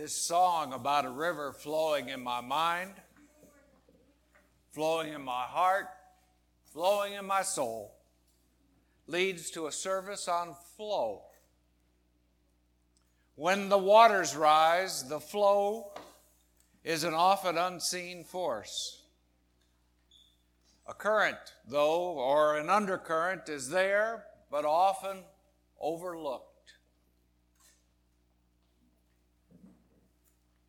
this song about a river flowing in my mind, flowing in my heart, flowing in my soul, leads to a service on flow. When the waters rise, the flow is an often unseen force. A current, though, or an undercurrent is there, but often overlooked.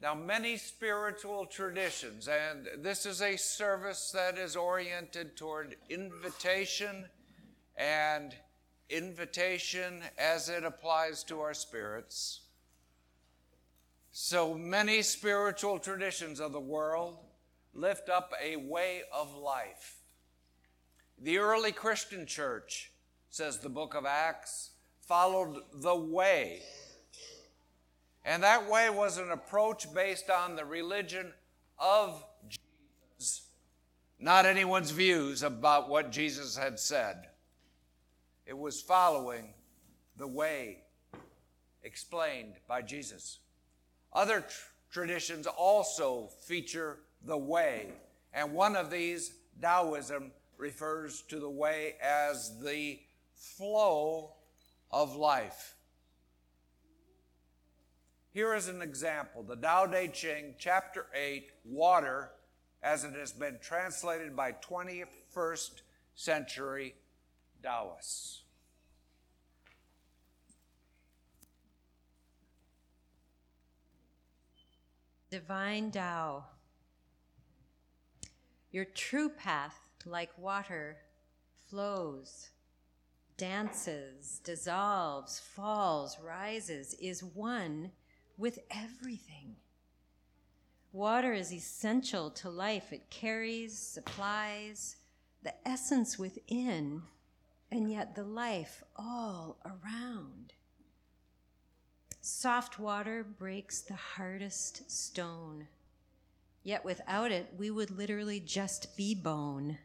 Now, many spiritual traditions, and this is a service that is oriented toward invitation and invitation as it applies to our spirits. So many spiritual traditions of the world lift up a way of life. The early Christian church, says the book of Acts, followed the way and that way was an approach based on the religion of Jesus, not anyone's views about what Jesus had said. It was following the way explained by Jesus. Other tr- traditions also feature the way, and one of these, Taoism, refers to the way as the flow of life. Here is an example the Tao Te Ching, chapter 8, water, as it has been translated by 21st century Taoists. Divine Tao, your true path, like water, flows, dances, dissolves, falls, rises, is one with everything. Water is essential to life. It carries, supplies the essence within, and yet the life all around. Soft water breaks the hardest stone. Yet without it, we would literally just be bone.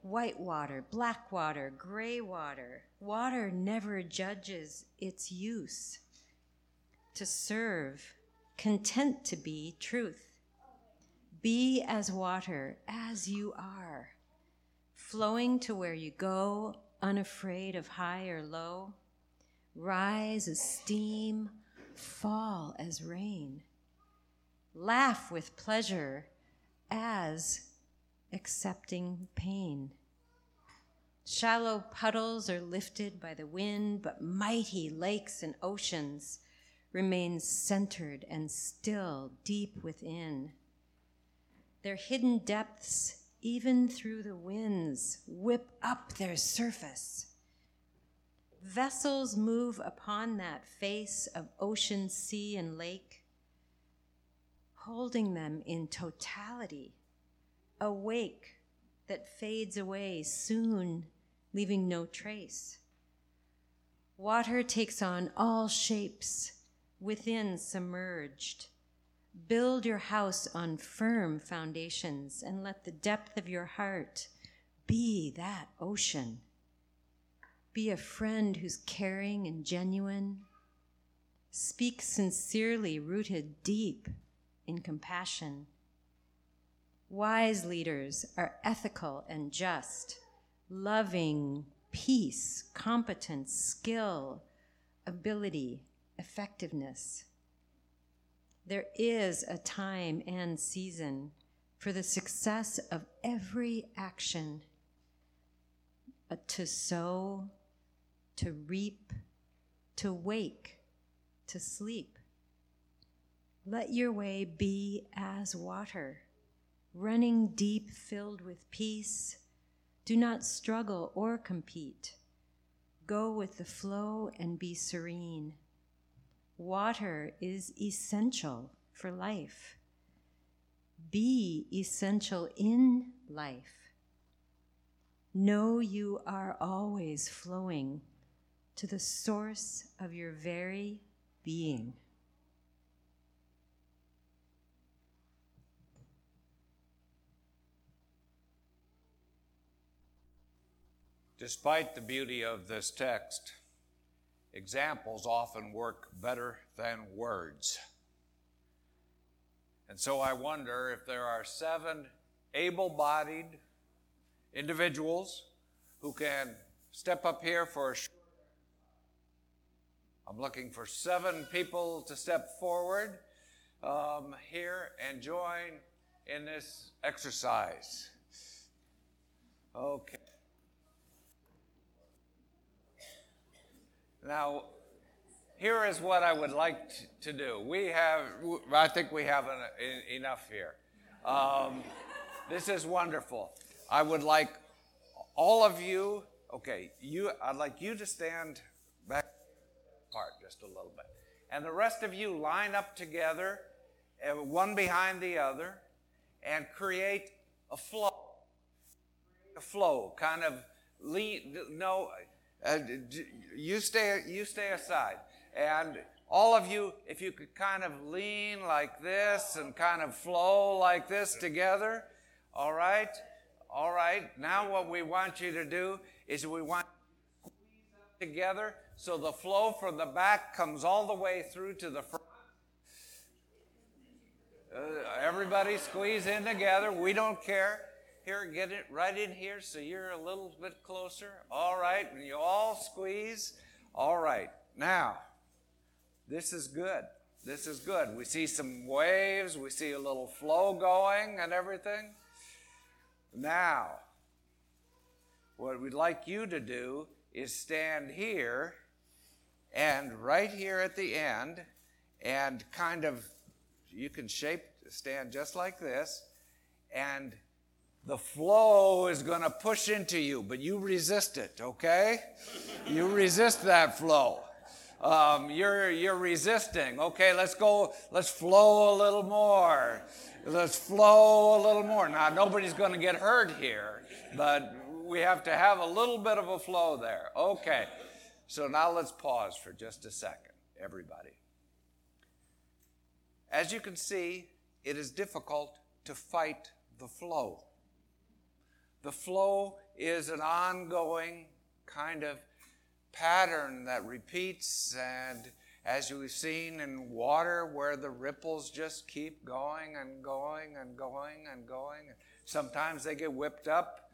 White water, black water, gray water. Water never judges its use to serve, content to be truth. Be as water, as you are, flowing to where you go, unafraid of high or low. Rise as steam, fall as rain. Laugh with pleasure as accepting pain. Shallow puddles are lifted by the wind, but mighty lakes and oceans remains centered and still deep within. Their hidden depths, even through the winds, whip up their surface. Vessels move upon that face of ocean, sea, and lake, holding them in totality, a wake that fades away soon, leaving no trace. Water takes on all shapes within submerged. Build your house on firm foundations and let the depth of your heart be that ocean. Be a friend who's caring and genuine. Speak sincerely, rooted deep in compassion. Wise leaders are ethical and just, loving, peace, competence, skill, ability, effectiveness. There is a time and season for the success of every action to sow, to reap, to wake, to sleep. Let your way be as water, running deep, filled with peace. Do not struggle or compete. Go with the flow and be serene. Water is essential for life. Be essential in life. Know you are always flowing to the source of your very being. Despite the beauty of this text, examples often work better than words. And so I wonder if there are seven able bodied individuals who can step up here for a short. I'm looking for seven people to step forward um, here and join in this exercise. Okay. Now, here is what I would like to do. We have, I think we have an, enough here. Um, this is wonderful. I would like all of you, okay, you, I'd like you to stand back apart just a little bit. And the rest of you line up together, uh, one behind the other, and create a flow. A flow, kind of lead, no, you stay, you stay aside. And all of you, if you could kind of lean like this and kind of flow like this together, all right? All right. Now what we want you to do is we want to squeeze together so the flow from the back comes all the way through to the front. Uh, everybody squeeze in together. We don't care. Here, get it right in here so you're a little bit closer. All right, and you all squeeze. All right, now, this is good. This is good. We see some waves, we see a little flow going and everything. Now, what we'd like you to do is stand here and right here at the end and kind of, you can shape, stand just like this, and the flow is going to push into you, but you resist it, okay? you resist that flow. Um, you're, you're resisting. Okay, let's go, let's flow a little more. Let's flow a little more. Now, nobody's going to get hurt here, but we have to have a little bit of a flow there. Okay, so now let's pause for just a second, everybody. As you can see, it is difficult to fight the flow. The flow is an ongoing kind of pattern that repeats, and as you've seen in water, where the ripples just keep going and going and going and going. Sometimes they get whipped up,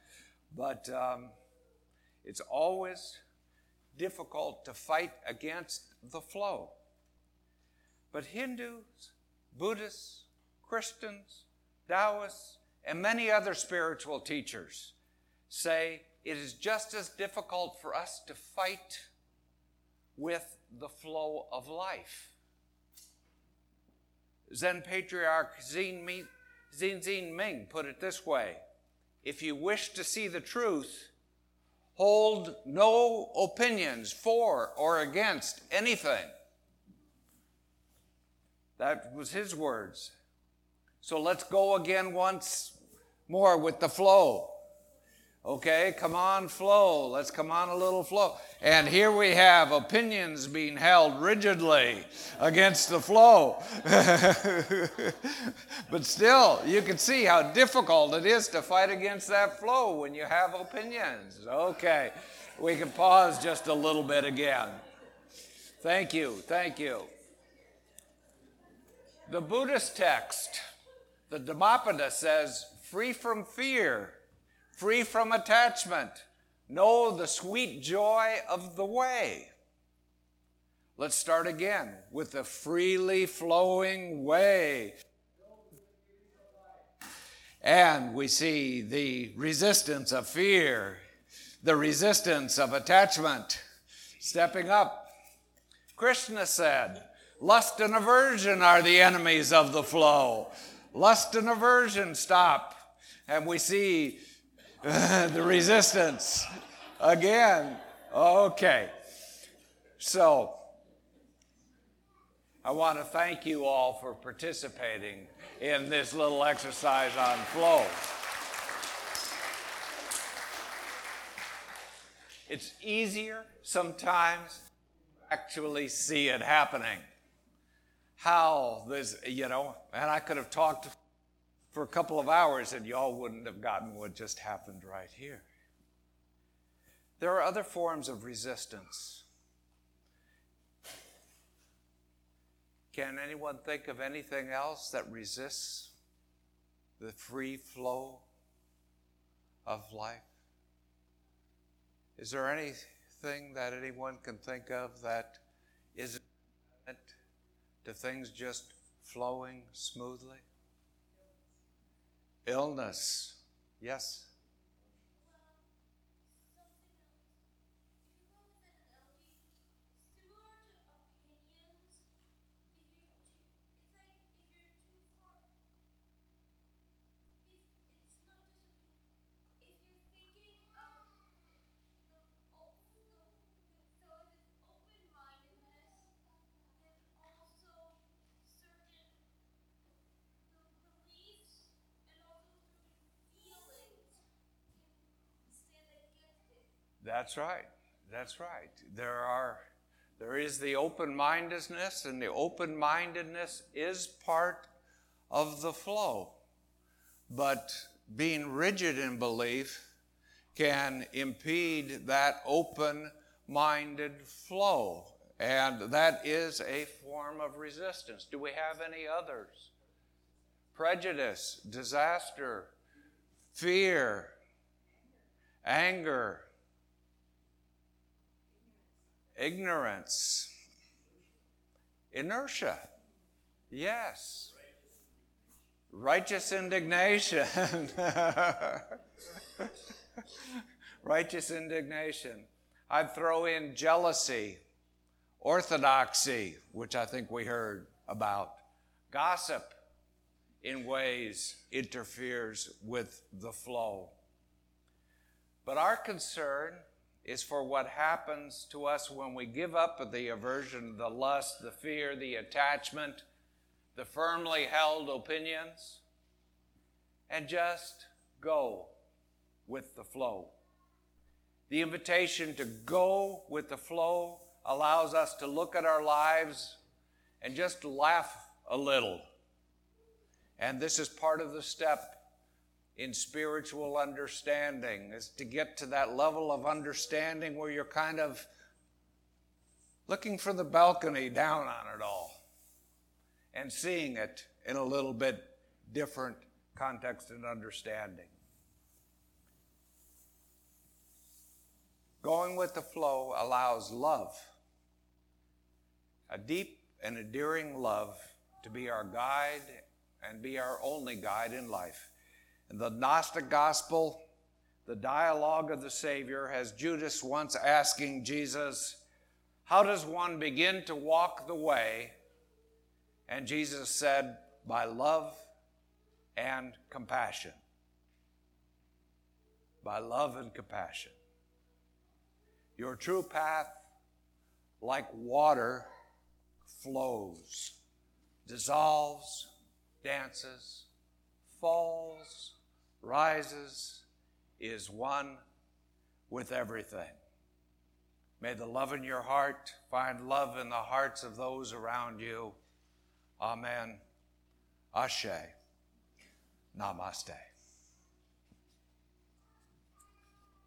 but um, it's always difficult to fight against the flow. But Hindus, Buddhists, Christians, Taoists, and many other spiritual teachers say it is just as difficult for us to fight with the flow of life. Zen patriarch Xin, Xin Ming put it this way If you wish to see the truth, hold no opinions for or against anything. That was his words. So let's go again once more with the flow. Okay, come on, flow. Let's come on a little flow. And here we have opinions being held rigidly against the flow. but still, you can see how difficult it is to fight against that flow when you have opinions. Okay, we can pause just a little bit again. Thank you, thank you. The Buddhist text, the Dhammapada says, free from fear, free from attachment. Know the sweet joy of the way. Let's start again with the freely flowing way. And we see the resistance of fear, the resistance of attachment stepping up. Krishna said, Lust and aversion are the enemies of the flow. Lust and aversion stop and we see uh, the resistance again. Okay. So, I want to thank you all for participating in this little exercise on flow. It's easier sometimes to actually see it happening. How this, you know, and I could have talked for a couple of hours and y'all wouldn't have gotten what just happened right here. There are other forms of resistance. Can anyone think of anything else that resists the free flow of life? Is there anything that anyone can think of that isn't to things just flowing smoothly? Illness, yes. That's right. That's right. There are there is the open-mindedness and the open-mindedness is part of the flow. But being rigid in belief can impede that open-minded flow. And that is a form of resistance. Do we have any others? Prejudice, disaster, fear, anger, Ignorance. Inertia. Yes. Righteous indignation. Righteous indignation. I'd throw in jealousy, orthodoxy, which I think we heard about, gossip in ways interferes with the flow. But our concern is for what happens to us when we give up the aversion, the lust, the fear, the attachment, the firmly held opinions, and just go with the flow. The invitation to go with the flow allows us to look at our lives and just laugh a little. And this is part of the step in spiritual understanding is to get to that level of understanding where you're kind of looking from the balcony down on it all and seeing it in a little bit different context and understanding. Going with the flow allows love, a deep and endearing love, to be our guide and be our only guide in life. The Gnostic Gospel, the dialogue of the Savior has Judas once asking Jesus, How does one begin to walk the way? And Jesus said, By love and compassion. By love and compassion. Your true path, like water, flows, dissolves, dances, falls, rises, is one with everything. May the love in your heart find love in the hearts of those around you. Amen. Ashe. Namaste.